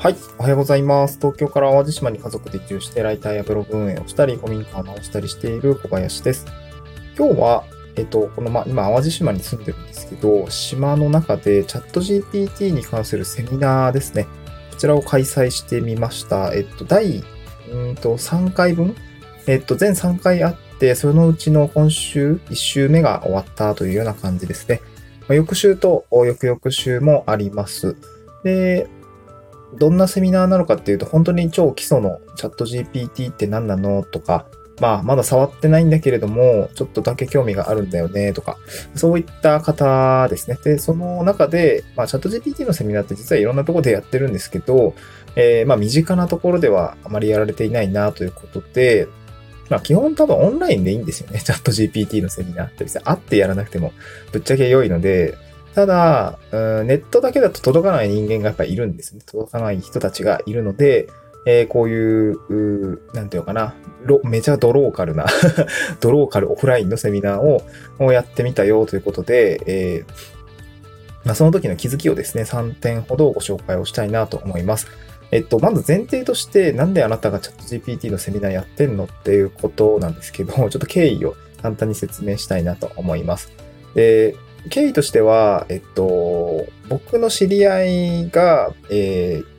はい。おはようございます。東京から淡路島に家族で移住してライターやブログ運営をしたり、古民家を直したりしている小林です。今日は、えっと、この、ま、今、淡路島に住んでるんですけど、島の中でチャット GPT に関するセミナーですね。こちらを開催してみました。えっと、第、うんと、3回分？えっと、全3回あって、そのうちの今週、1週目が終わったというような感じですね。まあ翌週と翌々週もあります。で、どんなセミナーなのかっていうと、本当に超基礎のチャット GPT って何なのとか、まあ、まだ触ってないんだけれども、ちょっとだけ興味があるんだよね、とか、そういった方ですね。で、その中で、まあ、チャット GPT のセミナーって実はいろんなところでやってるんですけど、えーまあ、身近なところではあまりやられていないなということで、まあ、基本多分オンラインでいいんですよね。チャット GPT のセミナーって別に会ってやらなくてもぶっちゃけ良いので、ただ、うんネットだけだと届かない人間がやっぱりいるんですね。届かない人たちがいるので、えーこういう、うなんていうのかな、めちゃドローカルな、ドローカルオフラインのセミナーををやってみたよということで、えーまあ、その時の気づきをですね、3点ほどご紹介をしたいなと思います。えっと、まず前提として、なんであなたがチャット GPT のセミナーやってんのっていうことなんですけど、ちょっと経緯を簡単に説明したいなと思います。で、経緯としては、えっと、僕の知り合いが、えー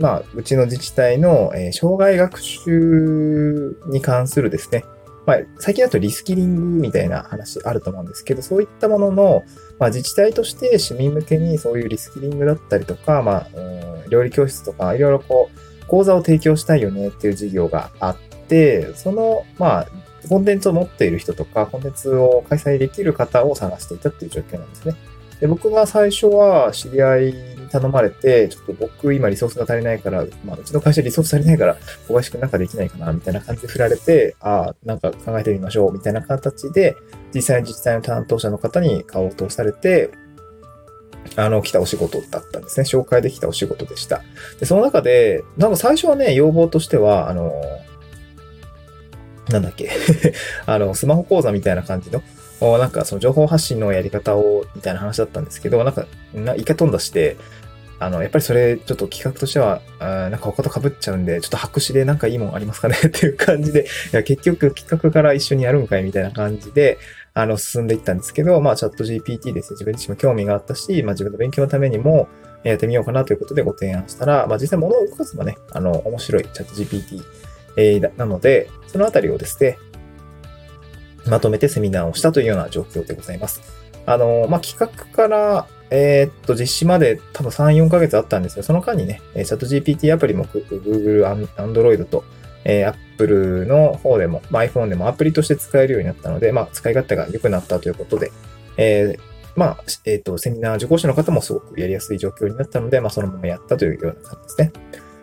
まあ、うちの自治体の、えー障害学習に関するですね、まあ、最近だとリスキリングみたいな話あると思うんですけど、そういったものの、まあ、自治体として市民向けにそういうリスキリングだったりとか、まあ、料理教室とか、いろいろこう、講座を提供したいよねっていう事業があって、その、まあ、コンテンツを持っている人とか、コンテンツを開催できる方を探していたっていう状況なんですね。で僕が最初は知り合いに頼まれて、ちょっと僕今リソースが足りないから、まあうちの会社リソース足りないから、小林くんなんかできないかなみたいな感じで振られて、ああ、なんか考えてみましょうみたいな形で、実際に自治体の担当者の方に顔を通されて、あの、来たお仕事だったんですね。紹介できたお仕事でした。で、その中で、なんか最初はね、要望としては、あの、なんだっけ、あの、スマホ講座みたいな感じの、なんかその情報発信のやり方を、みたいな話だったんですけど、なんか、な一回飛んだして、あの、やっぱりそれ、ちょっと企画としては、あなんか他と被っちゃうんで、ちょっと白紙でなんかいいもんありますかね？っていう感じで、いや、結局企画から一緒にやるんかいみたいな感じで、あの、進んでいったんですけど、まあ、チャット GPT ですね、自分自身も興味があったし、まあ、自分の勉強のためにも、やってみようかなということでご提案したら、まあ、実際物を動かすのね、あの、面白いチャット GPT、えーなので、そのあたりをですね、まとめてセミナーをしたというような状況でございます。あの、まあ、企画から、えーっと、実施まで多分3、4ヶ月あったんですが、その間にね、チャット GPT アプリも Google、Android と、えー Apple の方でも、まあ、iPhone でもアプリとして使えるようになったので、まあ、使い勝手が良くなったということで、えーまあ、えっと、セミナー受講者の方もすごくやりやすい状況になったので、まあ、そのままやったというような感じですね。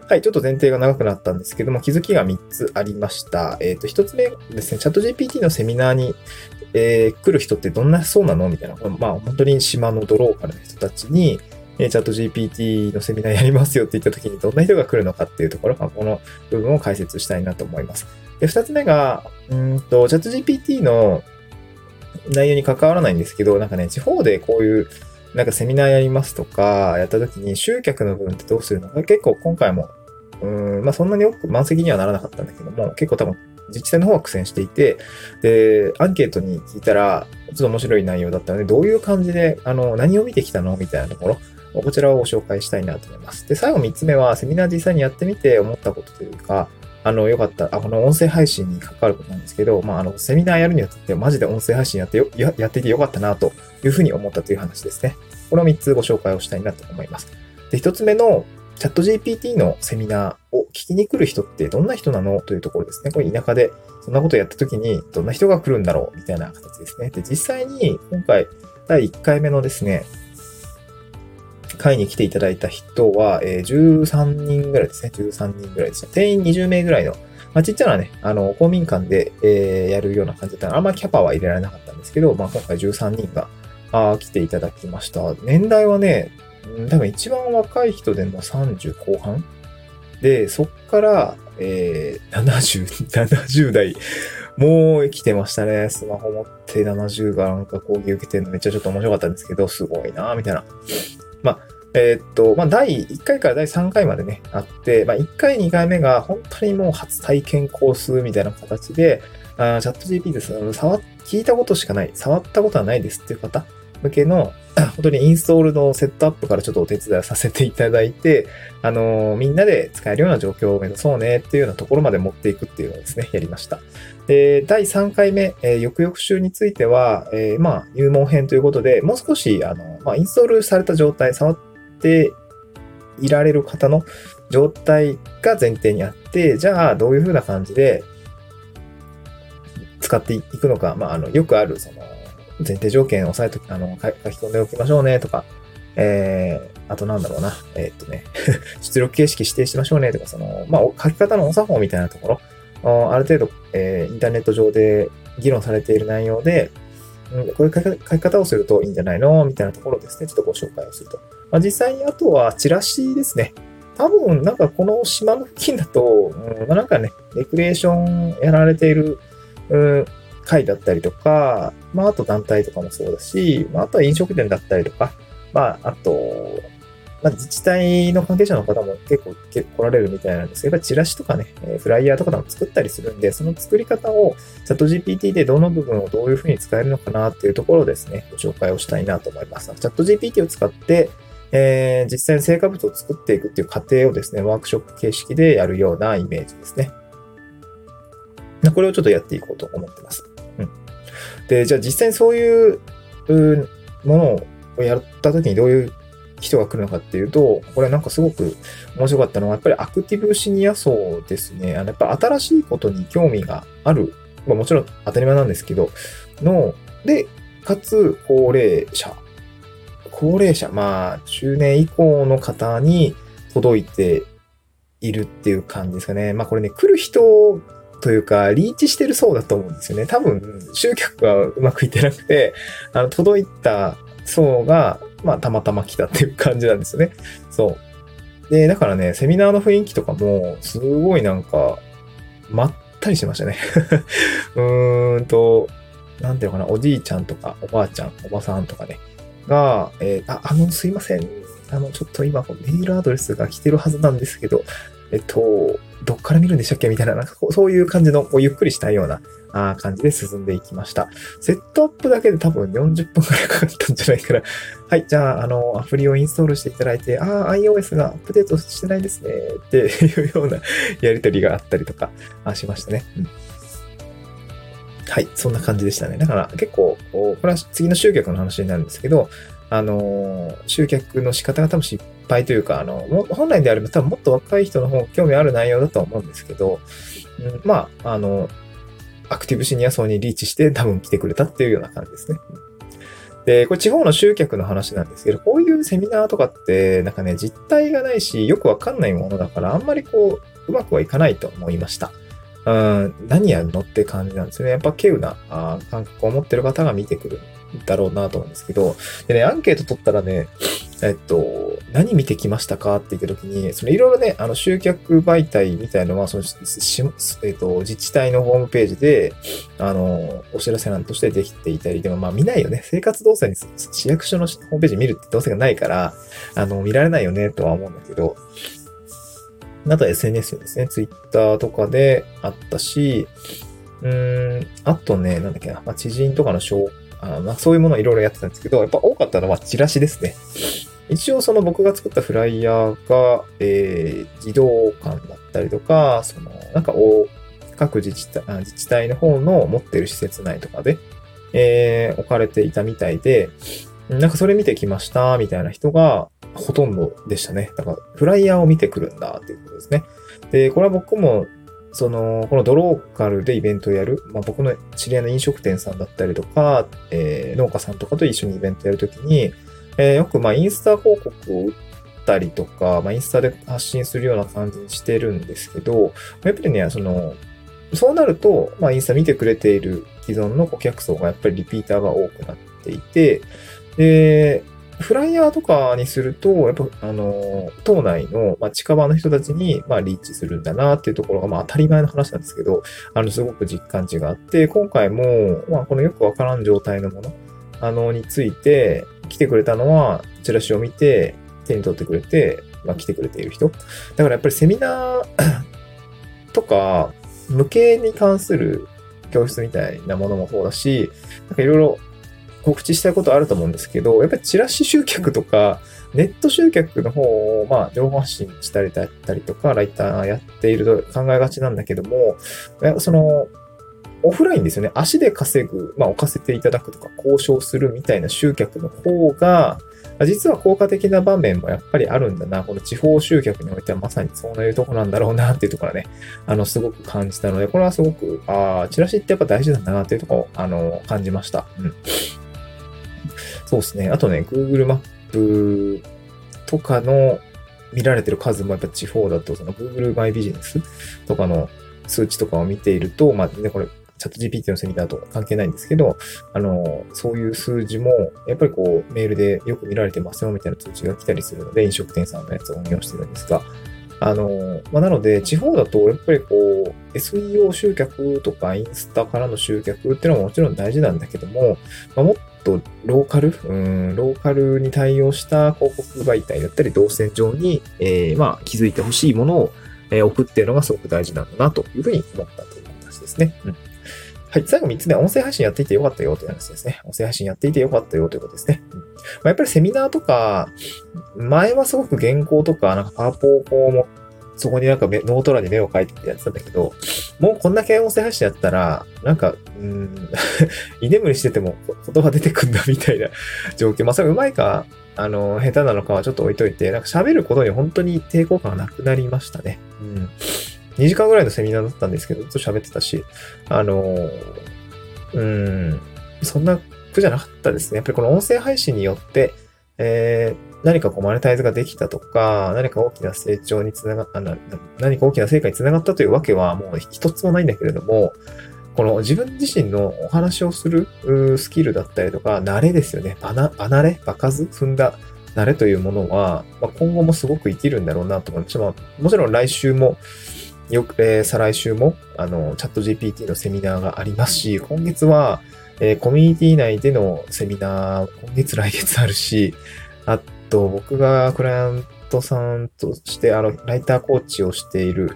はい、ちょっと前提が長くなったんですけども、気づきが3つありました。えっ、と、1つ目ですね、チャット GPT のセミナーに、えー来る人ってどんなそうなのみたいな。まあ、本当に島のドローカルな人たちに、えチャット GPT のセミナーやりますよって言った時にどんな人が来るのかっていうところ、まあこの部分を解説したいなと思います。で、2つ目が、うんと、チャット GPT の内容に関わらないんですけど、なんかね、地方でこういう、なんかセミナーやりますとか、やった時に集客の部分ってどうするのか、結構今回も、うん、まあそんなに多く満席にはならなかったんだけども、結構多分自治体の方は苦戦していて、で、アンケートに聞いたら、ちょっと面白い内容だったので、どういう感じで、あの、何を見てきたのみたいなところ、こちらをご紹介したいなと思います。で、最後3つ目は、セミナー実際にやってみて思ったことというか、あの、よかった、あ、この音声配信に関わることなんですけど、まあ、あの、セミナーやるにあたって、マジで音声配信やってよ、やっててよかったな、というふうに思ったという話ですね。この3つご紹介をしたいなと思います。で、1つ目の、チャット GPT のセミナーを聞きに来る人ってどんな人なのというところですね。これ田舎でそんなことやった時にどんな人が来るんだろうみたいな形ですね。で、実際に今回第1回目のですね、会に来ていただいた人は、え13人ぐらいですね。13人ぐらいでした。定員20名ぐらいの、まあ、ちっちゃなね、あの、公民館で、えやるような感じだったのであんまキャパは入れられなかったんですけど、まあ、今回13人があ来ていただきました。年代はね、多分一番若い人でも30後半で、そっから、えー、70、70代、もう来てましたね。スマホ持って70がなんか講義受けてるのめっちゃちょっと面白かったんですけど、すごいなみたいな。まあ、えー、っと、まあ、第1回から第3回までね、あって、まあ、1回、2回目が本当にもう初体験コースみたいな形で、あチャット GP です。触、聞いたことしかない、触ったことはないですっていう方向けの、本当にインストールのセットアップからちょっとお手伝いさせていただいて、あのー、みんなで使えるような状況を目指そうねっていうようなところまで持っていくっていうのをですね、やりました。で、第3回目、えー、翌々週については、えー、まあ、入門編ということで、もう少し、あの、まあ、インストールされた状態、触っていられる方の状態が前提にあって、じゃあ、どういう風な感じで使っていくのか、まあ、あの、よくある、その、前提条件を押さえとき、あの、書き込んでおきましょうねとか、えー、あとなんだろうな、えー、っとね、出力形式指定しましょうねとか、その、まあ、書き方のお作法みたいなところ、ある程度、えー、インターネット上で議論されている内容で、うん、こういう書き方をするといいんじゃないの？みたいなところですね、ちょっとご紹介をすると。まあ、実際にあとはチラシですね。多分、なんかこの島の付近だと、うん、ま、なんかね、レクリエーションやられている、うん、会だったりとか、まあ、あと団体とかもそうだし、まあ、あとは飲食店だったりとか、まあ、あと、まあ、自治体の関係者の方も結構結構来られるみたいなんですけど、チラシとかね、フライヤーとかでも作ったりするんで、その作り方をチャット GPT でどの部分をどういうふうに使えるのかなっていうところをですね、ご紹介をしたいなと思います。チャット GPT を使って、えー、実際に成果物を作っていくっていう過程をですね、ワークショップ形式でやるようなイメージですね。これをちょっとやっていこうと思ってます。で、じゃあ実際にそういうものをやった時にどういう人が来るのかっていうと、これなんかすごく面白かったのは、やっぱりアクティブシニア層ですね。あの、やっぱ新しいことに興味がある。まあもちろん当たり前なんですけど、の、で、かつ高齢者。高齢者、まあ中年以降の方に届いているっていう感じですかね。まあこれね、来る人というか、リーチしてる層だと思うんですよね。多分、集客がうまくいってなくて、あの、届いた層が、まあ、たまたま来たっていう感じなんですよね。そう。で、だからね、セミナーの雰囲気とかも、すごいなんか、まったりしましたね。うーんと、なんていうのかな、おじいちゃんとか、おばあちゃん、おばさんとかね、が、えー、あ、あの、すいません。あの、ちょっと今、メールアドレスが来てるはずなんですけど、えっと、どっから見るんでしたっけ？みたいな、なんかそういう感じの、こうゆっくりしたようなあ感じで進んでいきました。セットアップだけで多分40分くらいかかったんじゃないかな。はい、じゃあ、あの、アプリをインストールしていただいて、ああ、iOS がアップデートしてないですね、っていうようなやりとりがあったりとかしましたね。うんはい、そんな感じでしたね。だから結構、これは次の集客の話になるんですけど、あの、集客の仕方が多分失敗というか、あの、本来であれば多分もっと若い人の方が興味ある内容だとは思うんですけど、うん、まあ、あの、アクティブシニア層にリーチして多分来てくれたっていうような感じですね。で、これ地方の集客の話なんですけど、こういうセミナーとかって、なんかね、実態がないし、よくわかんないものだから、あんまりこう、うまくはいかないと思いました。うん、何やるのって感じなんですよね。やっぱ稀有なあ感覚を持ってる方が見てくるんだろうなと思うんですけど、でね、アンケート取ったらね、えっと、何見てきましたかって言った時に、そのいろいろね、あの集客媒体みたいなのは、その、えっと、自治体のホームページで、あの、お知らせ欄としてできていたり、でもまあ見ないよね。生活動作に市役所のホームページ見るって動作がないから、あの、見られないよねとは思うんだけど、あとは SNS ですね。Twitter とかであったし、うーん、あとね、なんだっけな、まあ、知人とかの紹あまあ、そういうものをいろいろやってたんですけど、やっぱ多かったのはチラシですね。一応その僕が作ったフライヤーが、えー、児童館だったりとか、その、なんか各自治体自治体の方の持ってる施設内とかで、えー、置かれていたみたいで、なんかそれ見てきました、みたいな人がほとんどでしたね。だから、フライヤーを見てくるんだ、っていうことですね。で、これは僕もその、このドローカルでイベントをやる、まあ、僕の知り合いの飲食店さんだったりとか、えー、農家さんとかと一緒にイベントやるときに、えー、よくまあインスタ広告を打ったりとか、まあ、インスタで発信するような感じにしてるんですけど、やっぱりね、その、そうなると、まあ、インスタ見てくれている既存の顧客層がやっぱりリピーターが多くなっていて、で、フライヤーとかにすると、やっぱ、あの、島内の、まあ、近場の人たちに、まあ、リーチするんだなっていうところが、まあ、当たり前の話なんですけど、あの、すごく実感値があって、今回も、まあ、このよくわからん状態のもの、あの、について、来てくれたのは、チラシを見て、手に取ってくれて、まあ、来てくれている人。だからやっぱりセミナー とか、無形に関する教室みたいなものもそうだし、なんかいろいろ告知したいことあると思うんですけど、やっぱりチラシ集客とか、ネット集客の方を、まあ、情報発信したりだったりとか、ライターやっていると考えがちなんだけども、その、オフラインですよね。足で稼ぐ、まあ、置かせていただくとか、交渉するみたいな集客の方が、実は効果的な場面もやっぱりあるんだな。この地方集客においてはまさにそういうとこなんだろうなっていうところはね、あの、すごく感じたので、これはすごく、ああ、チラシってやっぱ大事なんだなっていうところを、あの、感じました。うん。そうですね。あとね、Google マップとかの見られてる数もやっぱ地方だと、その Google マイビジネスとかの数値とかを見ていると、まあ、ね、これチャット GPT のセミナーと関係ないんですけど、あの、そういう数字も、やっぱりこう、メールでよく見られてますよみたいな通知が来たりするので、飲食店さんのやつを運用してるんですが、あの、まあ、なので、地方だと、やっぱりこう、SEO 集客とかインスタからの集客っていうのはもちろん大事なんだけども、まあ、もっとローカル、うん、ローカルに対応した広告媒体だったり、動線上に、えー、まあ、気づいてほしいものを、えー、置くっているのがすごく大事なんだなというふうに思ったという話ですね。うんはい。最後3つ目、音声配信やっていてよかったよという話ですね。音声配信やっていてよかったよということですね。うんまあ、やっぱりセミナーとか、前はすごく原稿とか、なんかパワポをこうそこになんかノート欄にメモを書いてやってたんだけど、もうこんだけ音声配信やったら、なんか、うん、居眠りしてても言葉出てくんだみたいな状況。まあ、それうまいか、あの、下手なのかはちょっと置いといて、なんか喋ることに本当に抵抗感がなくなりましたね。うん。2時間ぐらいのセミナーだったんですけど、ずっと喋ってたし、あの、うん、そんな苦じゃなかったですね。やっぱりこの音声配信によって、えー、何かこうマネタイズができたとか、何か大きな成長につながった、何か大きな成果につながったというわけはもう一つもないんだけれども、この自分自身のお話をするスキルだったりとか、慣れですよね。離れ場数踏んだ慣れというものは、まあ、今後もすごく生きるんだろうなと思います。まあ、もちろん来週も、よく、えー、再来週も、あの、チャット GPT のセミナーがありますし、今月は、えー、コミュニティ内でのセミナー、今月来月あるし、あと、僕がクライアントさんとして、あの、ライターコーチをしている、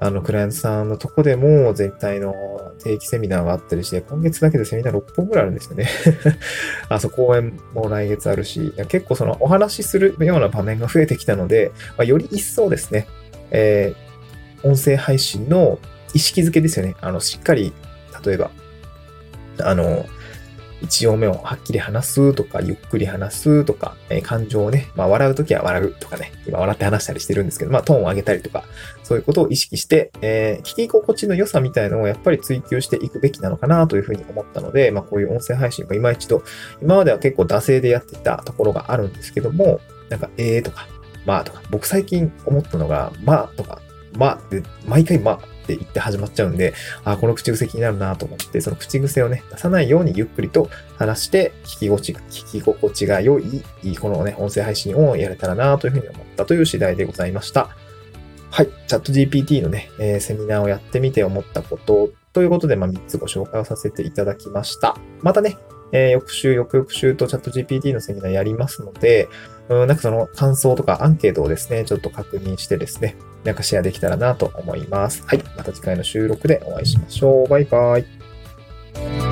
あの、クライアントさんのとこでも全体の定期セミナーがあったりして、今月だけでセミナー6本ぐらいあるんですよね。あ、そう、講演も来月あるし、結構そのお話しするような場面が増えてきたので、まあ、より一層ですね、え、音声配信の意識づけですよね。あの、しっかり、例えば、あの、一音目をはっきり話すとか、ゆっくり話すとか、えー、感情をね、まあ笑うときは笑うとかね、今笑って話したりしてるんですけど、まあトーンを上げたりとか、そういうことを意識して、えー、聞き心地の良さみたいなのをやっぱり追求していくべきなのかなというふうに思ったので、まあこういう音声配信も今一度、今までは結構惰性でやってたところがあるんですけども、なんか、えーとか、まあとか、僕最近思ったのが、まあとか、まあ、毎回まって言って始まっちゃうんで、あ、この口癖気になるなと思って、その口癖をね、出さないようにゆっくりと話して、聞き心地、聞き心地が良い、このね、音声配信をやれたらなというふうに思ったという次第でございました。はい。チャット GPT のね、えー、セミナーをやってみて思ったことということで、まあ、3つご紹介をさせていただきました。またね、えー、翌週、翌々週とチャット GPT のセミナーやりますので、うん、なんかその感想とかアンケートをですね、ちょっと確認してですね、なんかシェアできたらなと思います。はい。また次回の収録でお会いしましょう。バイバイ。